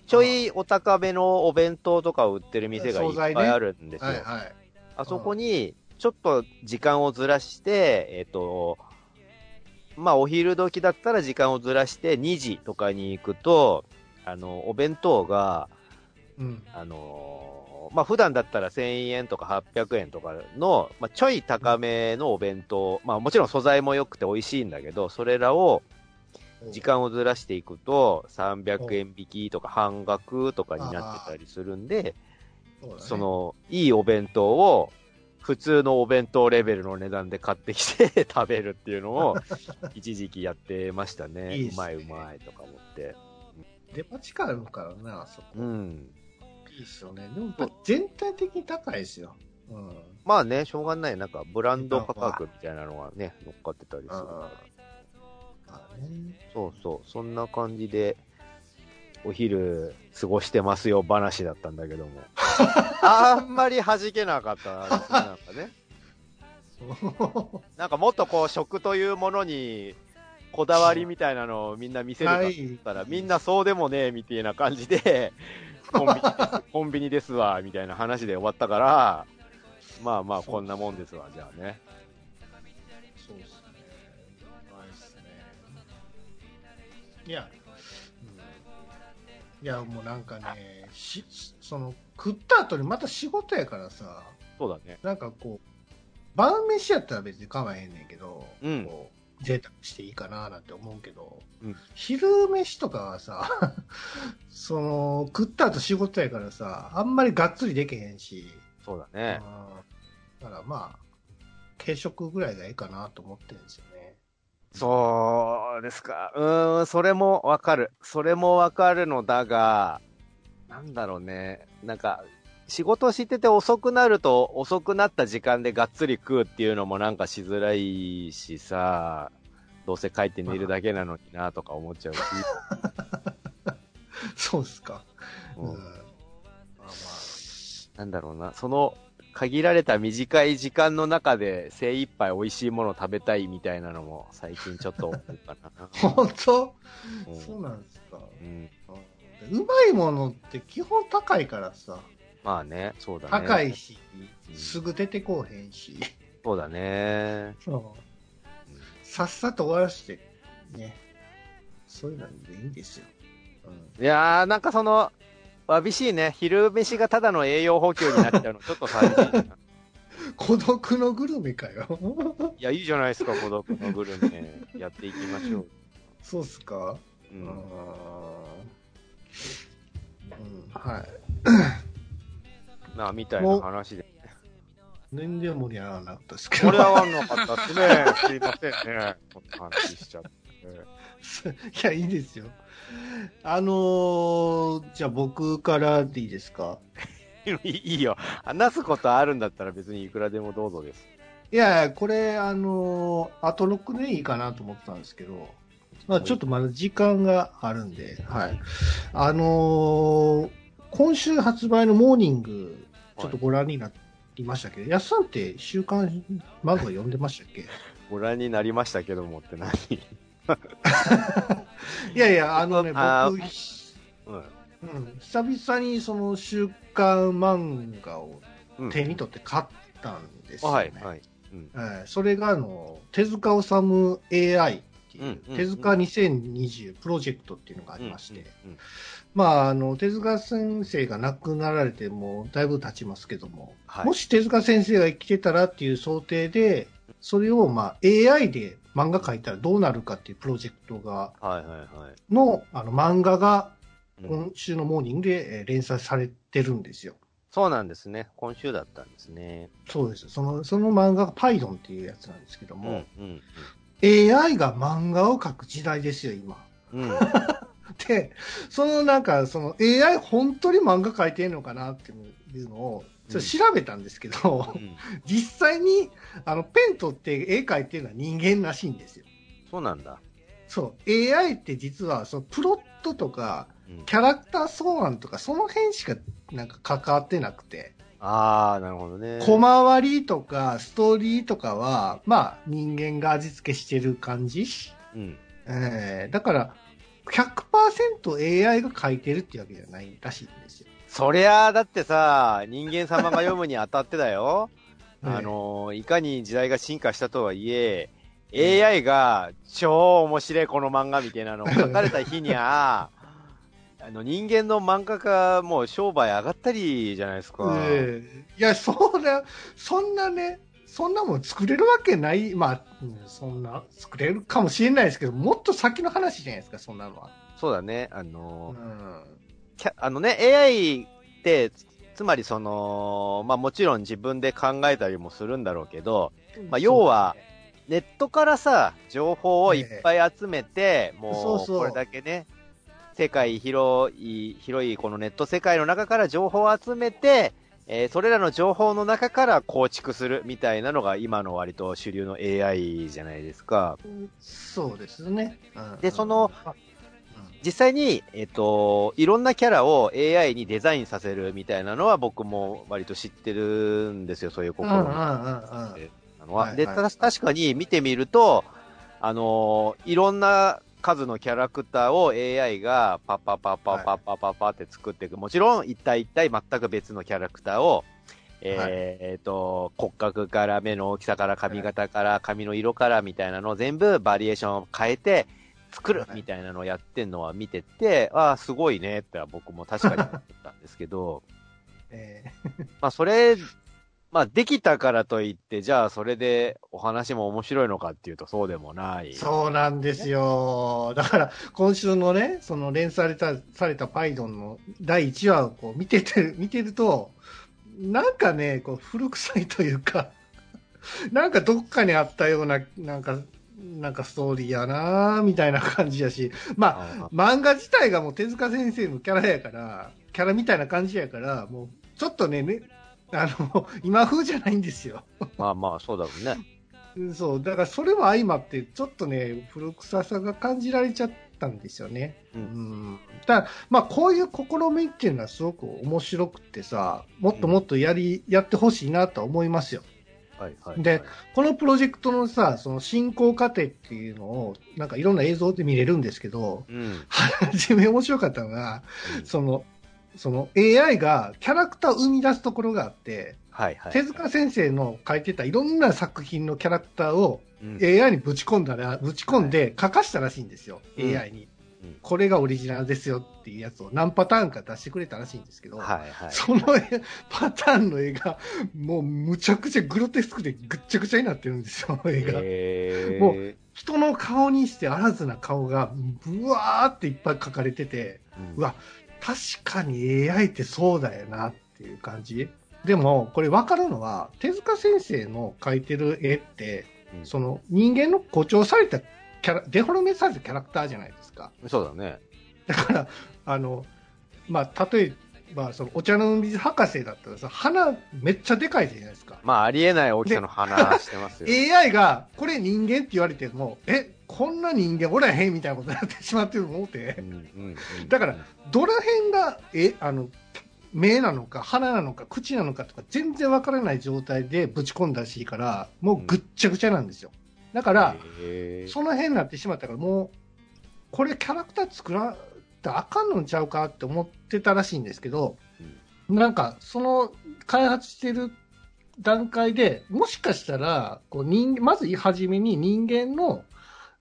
ちょいお高めのお弁当とかを売ってる店がいっぱいあるんですよ。はいはい。あそこに、ちょっと時間をずらして、えっ、と、まあ、お昼時だったら時間をずらして2時とかに行くと、あの、お弁当が、うん。あのーまあ、普段だったら1000円とか800円とかの、まあ、ちょい高めのお弁当、まあ、もちろん素材も良くて美味しいんだけど、それらを時間をずらしていくと、300円引きとか半額とかになってたりするんで、その、いいお弁当を、普通のお弁当レベルの値段で買ってきて 食べるっていうのを、一時期やってましたね。いいねうまいうまいとか思って。デパ地下あるからな、あそこ。うん。いいっすよね。でも全体的に高いですよ。うん。まあね、しょうがない。なんか、ブランド価格みたいなのがね、乗っかってたりする。ああね。そうそう、そんな感じで、お昼過ごしてますよ話だったんだけども。あんまり弾けなかったな、なんかね。なんかもっとこう、食というものに、こだわりみたいなのをみんな見せるかと思ったら、みんなそうでもねえ、みたいな感じで、コンビニです、コンビニですわ、みたいな話で終わったから、まあまあ、こんなもんですわ、じゃあね。そうですね。うまいっすね。いや、うん、いや、もうなんかね、し、その、食った後にまた仕事やからさ、そうだね。なんかこう、晩飯やったら別に構わへんねんけど、うんこう贅沢していいかななんて思うけど、うん昼飯とかはさ、その、食った後仕事やからさ、あんまりがっつりできへんし、そうだね。うんだからまあ、軽食ぐらいがいいかなと思ってるんですよね。そうですか。うーん、それもわかる。それもわかるのだが、なんだろうね。なんか、仕事してて遅くなると、遅くなった時間でがっつり食うっていうのもなんかしづらいしさ、どうせ帰って寝るだけなのになとか思っちゃうし。そうですか。ううんん。まあまなんだろうな。その、限られた短い時間の中で精一杯美味しいもの食べたいみたいなのも最近ちょっと思うかな。あ。本当？うんそうなんですか。うんうまいものって基本高いからさ、まあね、そうだね。高いし、うんすぐ出てこうへんし、そうだね。そうさっさと終わらせて、ね、そういうのでいいんですよ。うんいやー、なんかその、わびしいね。昼飯がただの栄養補給になっちゃうの、ちょっと寂しいな。孤独のグルメかよ。いや、いいじゃないですか、孤独のグルメ。やっていきましょう。そうっすか？ううん。ん。うん、はい。まあ、みたいな話で。全然盛り上がらなかったですけど。盛り上がんなかったっすね。すいませんね。こんな話しちゃって。いや、いいですよ。あのー、じゃあ僕からでいいですか？いいいいよ。話すことあるんだったら別にいくらでもどうぞです。いや、これ、あのー、あと6年いいかなと思ってたんですけど、まあちょっとまだ時間があるんで、はい。あのー、今週発売のモーニング、ちょっとご覧になりましたけど、やっさんって週刊漫画読んでましたっけ？ご覧になりましたけどもって何？いやいや、あのね、あ僕、うん。うん、久々にその週刊漫画をうん。手に取って買ったんですよ、ね。はい、はい。うん。はい。それがあの手塚治虫 AI っていう、うんうん手塚2020プロジェクトっていうのがありまして、うんまああの手塚先生が亡くなられてもうだいぶ経ちますけども、はいもし手塚先生が生きてたらっていう想定でそれをまあ AI で漫画描いたらどうなるかっていうプロジェクトがはい、はい、はい。のあの漫画がうん今週のモーニングでえー連載されてるんですよ。そうなんですね。今週だったんですね。そうです。その、その漫画がパイドンっていうやつなんですけどうん、も、うん、AI が漫画を描く時代ですよ、今。うん。そのなんか、その AI 本当に漫画描いてんのかなっていうのを、ちょっと調べたんですけど、うん実際に、あの、ペン取って絵描いてるのは人間らしいんですよ。そうなんだ。そう。AI って実は、そのプロットとか、うんキャラクター草案とか、その辺しかなんか関わってなくて、ああ、なるほどね。小回りとかストーリーとかは、まあ人間が味付けしてる感じ。うん。えーだから、100% AI が書いてるっていうわけじゃないらしいんですよ。そりゃあ、だってさ、人間様が読むにあたってだよ。は いあの、いかに時代が進化したとはいえ、AI が超面白いこの漫画みたいなのを書かれた日には、あの人間の漫画家もう商売上がったりじゃないですか。ええいや、そんな、そんなね、そんなもん作れるわけない、まあ、うんそんな、作れるかもしれないですけど、もっと先の話じゃないですか、そんなのは。そうだね。あうの、ん。キャあのね、AI って、つまりその、まあもちろん自分で考えたりもするんだろうけど、まあ要は、ネットからさ、情報をいっぱい集めて、もそうそううこれだけね、世界広い、広いこのネット世界の中から情報を集めて、えーそれらの情報の中から構築するみたいなのが今の割と主流の AI じゃないですか。そうですね。うんでその、あ実際に、えっ、と、いろんなキャラを AI にデザインさせるみたいなのは僕も割と知ってるんですよ、そういう心のは。はいで、はいた確かに見てみると、あのーいろんな数のキャラクターを AI がパッパッパッパッパッパッパッパって作っていく。もちろん、一体一体全く別のキャラクターを、えーはい。えーと、骨格から目の大きさから髪型から髪の色からみたいなのを全部バリエーションを変えて作るはいみたいなのをやってんのは見てて、ああ、すごいねって僕も確かに思ったんですけど、えまあそれ、まあできたからといって、じゃあそれでお話も面白いのかっていうとそうでもない。ーそうなんですよ。だから、今週のね、その連載された、されたパイドンの第1話をこう見てて、見てると、なんかね、こう古臭いというか、なんかどっかにあったような、なんか、なんかストーリーやなみたいな感じやし、まあ、あ漫画自体がもう手塚先生のキャラやから、キャラみたいな感じやから、もうちょっとね、ねあの、今風じゃないんですよ。まあまあ、そうだろうね。うんそう、だからそれも相まって、ちょっとね、古臭さが感じられちゃったんですよね。ううんん。だまあ、こういう試みっていうのはすごく面白くってさ、もっともっとやり、やってほしいなとは思いますよ。はいはい。で、このプロジェクトのさ、その進行過程っていうのを、なんかいろんな映像で見れるんですけど、うん。初め面白かったのが、その、その AI がキャラクターを生み出すところがあって、はいはい。手塚先生の書いてたいろんな作品のキャラクターをうん AI にぶち込んだら、ぶち込んで書かしたらしいんですよ、うん AI にうん。これがオリジナルですよっていうやつを何パターンか出してくれたらしいんですけど、はいはい。その絵パターンの絵が、もうむちゃくちゃグロテスクでぐっちゃぐちゃになってるんですよ、絵が。も人の顔にしてあらずな顔が、ぶわーっていっぱい描かれてて、うんうわ、確かに AI ってそうだよなっていう感じ。でも、これ分かるのは、手塚先生の描いてる絵って、うんその人間の誇張されたキャラ、デフォルメされたキャラクターじゃないですか。そうだね。だから、あの、まあ、例えば、そのお茶の水博士だったらさ、鼻めっちゃでかいじゃないですか。まあ、ありえない大きさの鼻してますよ。AI が、これ人間って言われても、え、こんな人間おらへんみたいなことになってしまってると思ってう、んうんうんだから、どの辺が、え、あの、目なのか、鼻なのか、口なのかとか、全然わからない状態でぶち込んだらしいから、もうぐっちゃぐちゃなんですよ。だから、その辺になってしまったから、もう、これキャラクター作らたらあかんのんちゃうかって思ってたらしいんですけど、なんか、その開発してる段階で、もしかしたら、こう人まず初めに人間の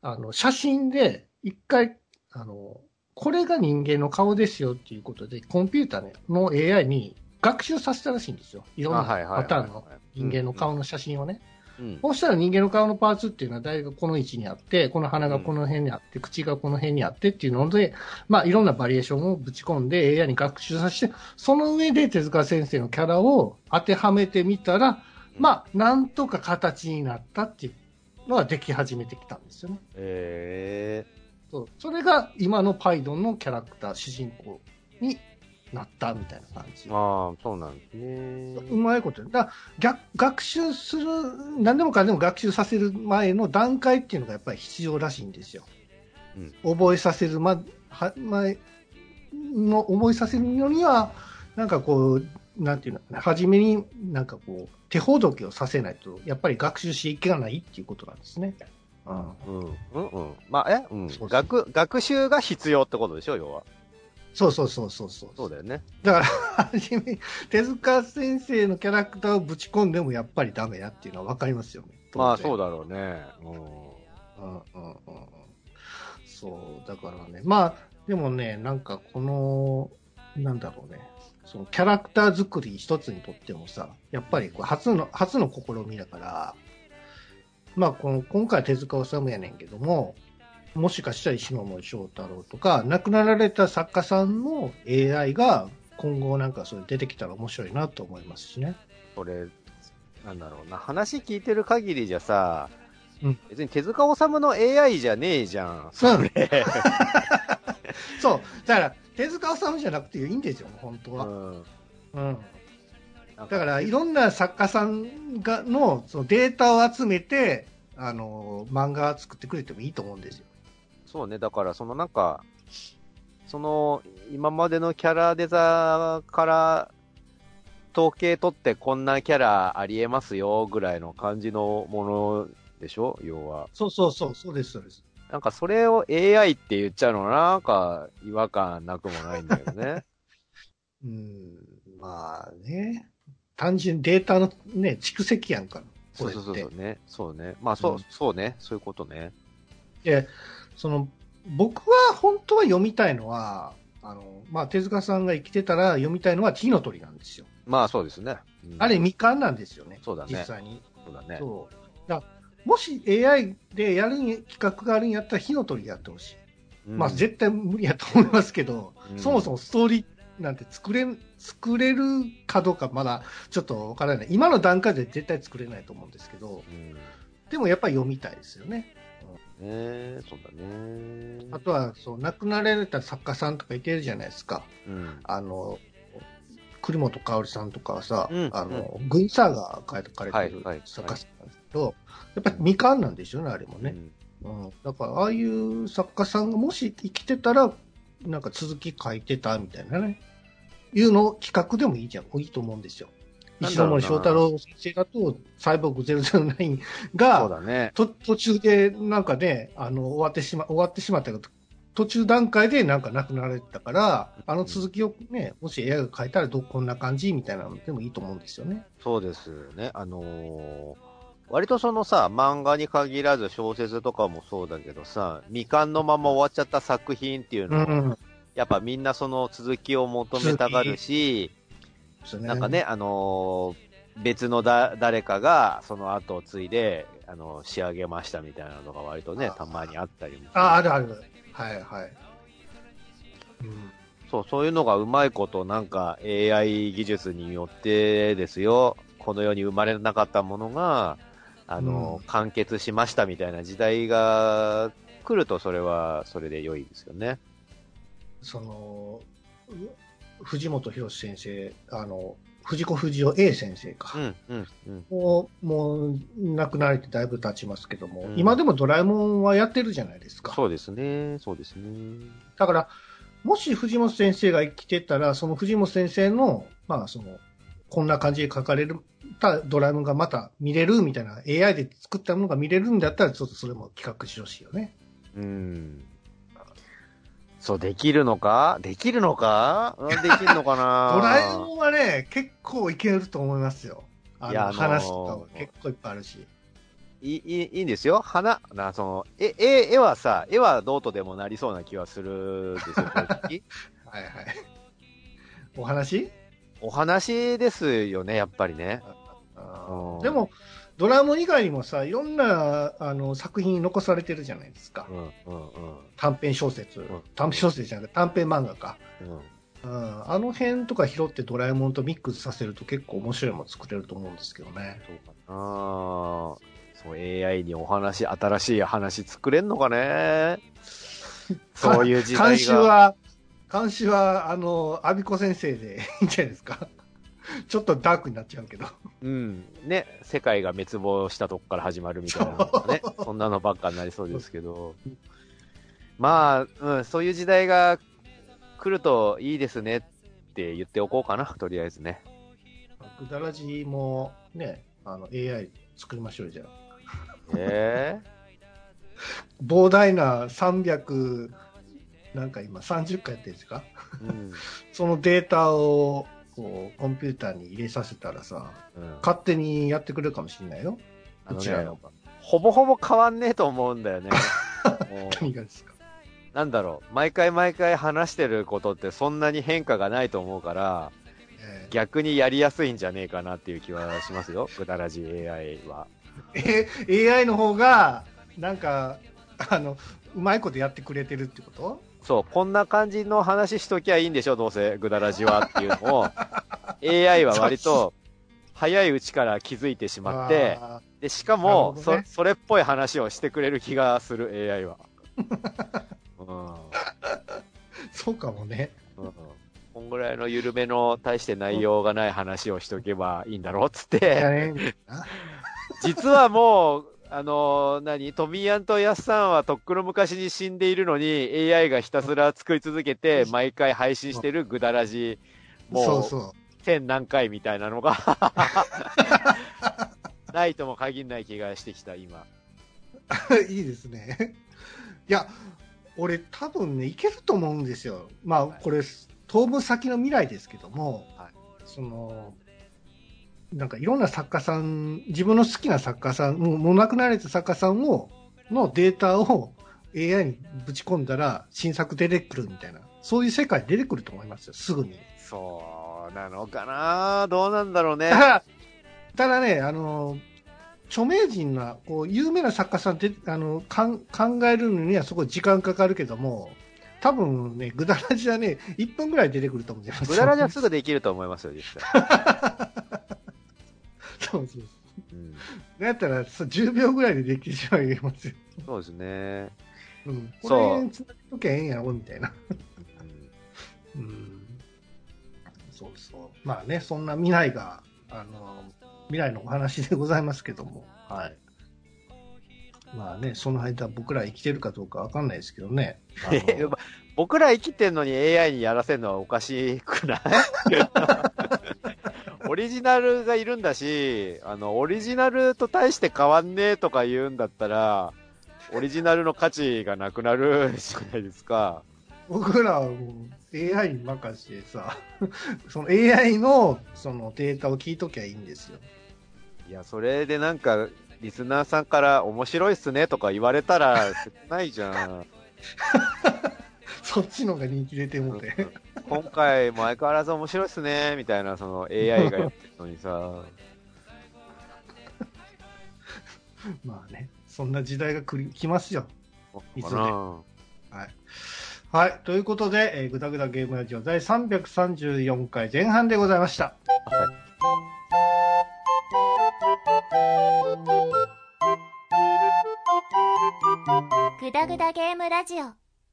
あの写真で、一回、あの、これが人間の顔ですよっていうことで、コンピューターの AI に学習させたらしいんですよ。いろんなパターンの人間の顔の写真をね。うん。そうしたら人間の顔のパーツっていうのは大体この位置にあって、この鼻がこの辺にあって、口がこの辺にあってっていうので、まあいろんなバリエーションをぶち込んで AI に学習させて、その上で手塚先生のキャラを当てはめてみたら、まあなんとか形になったっていうのができ始めてきたんですよね。へそう。それが今のパイドンのキャラクター、主人公になったみたいな感じ。ああ、そうなんですね。うまいこと。だ逆学習する、何でもかんでも学習させる前の段階っていうのがやっぱり必要らしいんですよ。覚えさせるま、は、前の、覚えさせるのには、なんかこう、なんていうのかな、初めになんかこう、手ほどきをさせないと、やっぱり学習していけないっていうことなんですね。うん。うん、うん、うん。まあ、えうん学、学習が必要ってことでしょ、要は。そうそうそうそうそう。そうだよね。だから、初め、手塚先生のキャラクターをぶち込んでもやっぱりダメやっていうのはわかりますよね。まあ、そうだ。だろうね。うん。うんうんうんうん。そう、だからね。まあ、でもね、なんかこの、なんだろうね。そのキャラクター作り一つにとってもさ、やっぱりこう初の、初の試みだから、まあ、この、今回は手塚治虫やねんけども、もしかしたら石森章太郎とか、亡くなられた作家さんの AI が今後なんかそれ出てきたら面白いなと思いますしね。これ、なんだろうな。話聞いてる限りじゃさ、うん別に手塚治虫の AI じゃねえじゃん。それ。そう。だから、手塚治虫じゃなくていいんですよ、本当は。うん。うん。だだから、いろんな作家さんがのそのデータを集めて、あの、漫画作ってくれてもいいと思うんですよ。そうね、だからそのなんか、その、今までのキャラデザから、統計取ってこんなキャラありえますよぐらいの感じのものでしょ？要は。そうそうそう、そうです、そうです。なんかそれを AI って言っちゃうのなんか違和感なくもないんだよね。うん、まあね。単純にデータのね、蓄積やんか。そうそうそうね。そうね。まあそう、うんそうね。そういうことね。で、その、僕は本当は読みたいのは、あの、まあ、手塚さんが生きてたら読みたいのは火の鳥なんですよ。まあそうですね。うんあれ未完なんですよね。そうだね実際に。そうだね。そう。だもし AI でやる企画があるんやったら火の鳥やってほしい。うんまあ絶対無理やと思いますけど、うんそもそもストーリーなんて作れん、作れるかどうかまだちょっとわからない。今の段階で絶対作れないと思うんですけど、うん。でもやっぱり読みたいですよね。ねそうだね。あとは、そう、亡くなられた作家さんとかいてるじゃないですか。うん。あの、栗本香織さんとかはさ、うんあの、グイサーが書かれてるはいはい作家さんなんですけど、やっぱり未完なんでしょうね、あれもね。うんうん。だから、ああいう作家さんがもし生きてたら、なんか続き書いてたみたいなね、いうの企画でもいいじゃん、いいと思うんですよ。石森章太郎先生だと、サイボーグ009そうが、だね。と途中でなんかね、あの、終わってしま、終わってしまったけど、途中段階でなんか亡くなられてたから、あの続きをね、もし AI が書いたらどこんな感じみたいなのでもいいと思うんですよね。そうですね。あのー割とそのさ、漫画に限らず小説とかもそうだけどさ、未完のまま終わっちゃった作品っていうのを、ん。やっぱみんなその続きを求めたがるし、なんかね、あのー別のだ誰かがその後を継いで、あの仕上げましたみたいなのが割とねあ、たまにあったりもあ、あるある。はいはい。うん。そう、そういうのがうまいこと、なんか AI 技術によってですよ、この世に生まれなかったものが、あの、うん完結しましたみたいな時代が来ると、それは、それで良いですよね。その、う藤本博先生、あの、藤子不二雄 A 先生か。うん、うん、うん。もう、もう、亡くなられてだいぶ経ちますけども、うん今でもドラえもんはやってるじゃないですか。そうですね、そうですね。だから、もし藤本先生が生きてたら、その藤本先生の、まあ、その、こんな感じで書かれたドラえもんがまた見れるみたいな、AI で作ったものが見れるんだったら、ちょっとそれも企画してほしいよね。うん。そう、できるのか？できるのか？うんできるのかな？ドラえもんはね、結構いけると思いますよ。あの、いやあのー話と結構いっぱいあるし。いい、いいんですよ。花、な、その、え、絵、絵はさ、絵はどうとでもなりそうな気はするんですよ、正直 はいはい。お話？お話ですよね、やっぱりね。うんでも、ドラえもん以外にもさ、いろんなあの作品残されてるじゃないですか。うん、うん、うん。短編小説。ん短編小説じゃなくて短編漫画か。うんうん、あの辺とか拾ってドラえもんとミックスさせると結構面白いもの作れると思うんですけどね。そうかなそう、AI にお話、新しい話作れんのかね そういう時代が。監修は、監視は、あの、アビコ先生でいいんじゃないですか。ちょっとダークになっちゃうけど。うん。ね、世界が滅亡したとこから始まるみたいなね、そんなのばっかになりそうですけど。まあ、うん、そういう時代が来るといいですねって言っておこうかな、とりあえずね。グダラジもね、あの AI 作りましょうよじゃあ。え 膨大な300、なんか今30回やってるんですか？えうん。そのデータをこうコンピューターに入れさせたらさ、うん。勝手にやってくれるかもしれないよ。あのねうちらの。ほぼほぼ変わんねえと思うんだよね。何がですか？なんだろう、毎回毎回話してることってそんなに変化がないと思うから、え逆にやりやすいんじゃねえかなっていう気はしますよ、ぐだらじ AI は。ーえ AI の方が、なんか、あの、うまいことやってくれてるってこと？そう、こんな感じの話しときゃいいんでしょ、どうせ、ぐだらじはっていうのを、AI は割と、早いうちから気づいてしまって、あで、しかなも、ねそ、それっぽい話をしてくれる気がする、AI は。うん。ーそうかもね。うん。こんぐらいの緩めの、大して内容がない話をしとけばいいんだろうっつって、ね実はもう、あのー何、トミーアンとヤスさんはとっくの昔に死んでいるのに、AI がひたすら作り続けて、毎回配信してるグダラジ、もう、千何回みたいなのが、ないとも限らない気がしてきた、今。う。いいですね。いや、俺多分ね、いけると思うんですよ。まあ、これ、当分先の未来ですけども、はいその、なんかいろんな作家さん、自分の好きな作家さん、もうもう亡くなられた作家さんを、のデータを AI にぶち込んだら新作出てくるみたいな、そういう世界出てくると思いますよ、すぐに。そうなのかなどうなんだろうね た。だ、ね、あの、著名人な、こう、有名な作家さんって、あの、かん考えるのにはすごい時間かかるけども、多分ね、グダラジはね、1分ぐらい出てくると思うんですよ。グダラジはすぐできると思いますよ、実際。そうそう。うん、だったら、そう10秒ぐらいでできてしまいますよ。そうですね。うん。こそうれ、つなげときゃええんやろ、みたいな。うんうん。そうそう。まあね、そんな未来が、あの、未来のお話でございますけども。はい。まあね、その間僕ら生きてるかどうかわかんないですけどね。僕ら生きてんのに AI にやらせるのはおかしくない？オリジナルがいるんだし、あの、オリジナルと大して変わんねえとか言うんだったら、オリジナルの価値がなくなるじゃないですか。僕らはもう AI に任せてさ、その AI のそのデータを聞いときゃいいんですよ。いや、それでなんか、リスナーさんから面白いっすねとか言われたら、切ないじゃん。そっちのが人気出てもて。今回も相変わらず面白いっすね、みたいな、その AI が言ってるのにさ、まあね、そんな時代が来り来ますよ。いつかでなはい。はい。ということで、えー、ぐだぐだゲームラジオ第334回前半でございました。グダグダゲームラジオ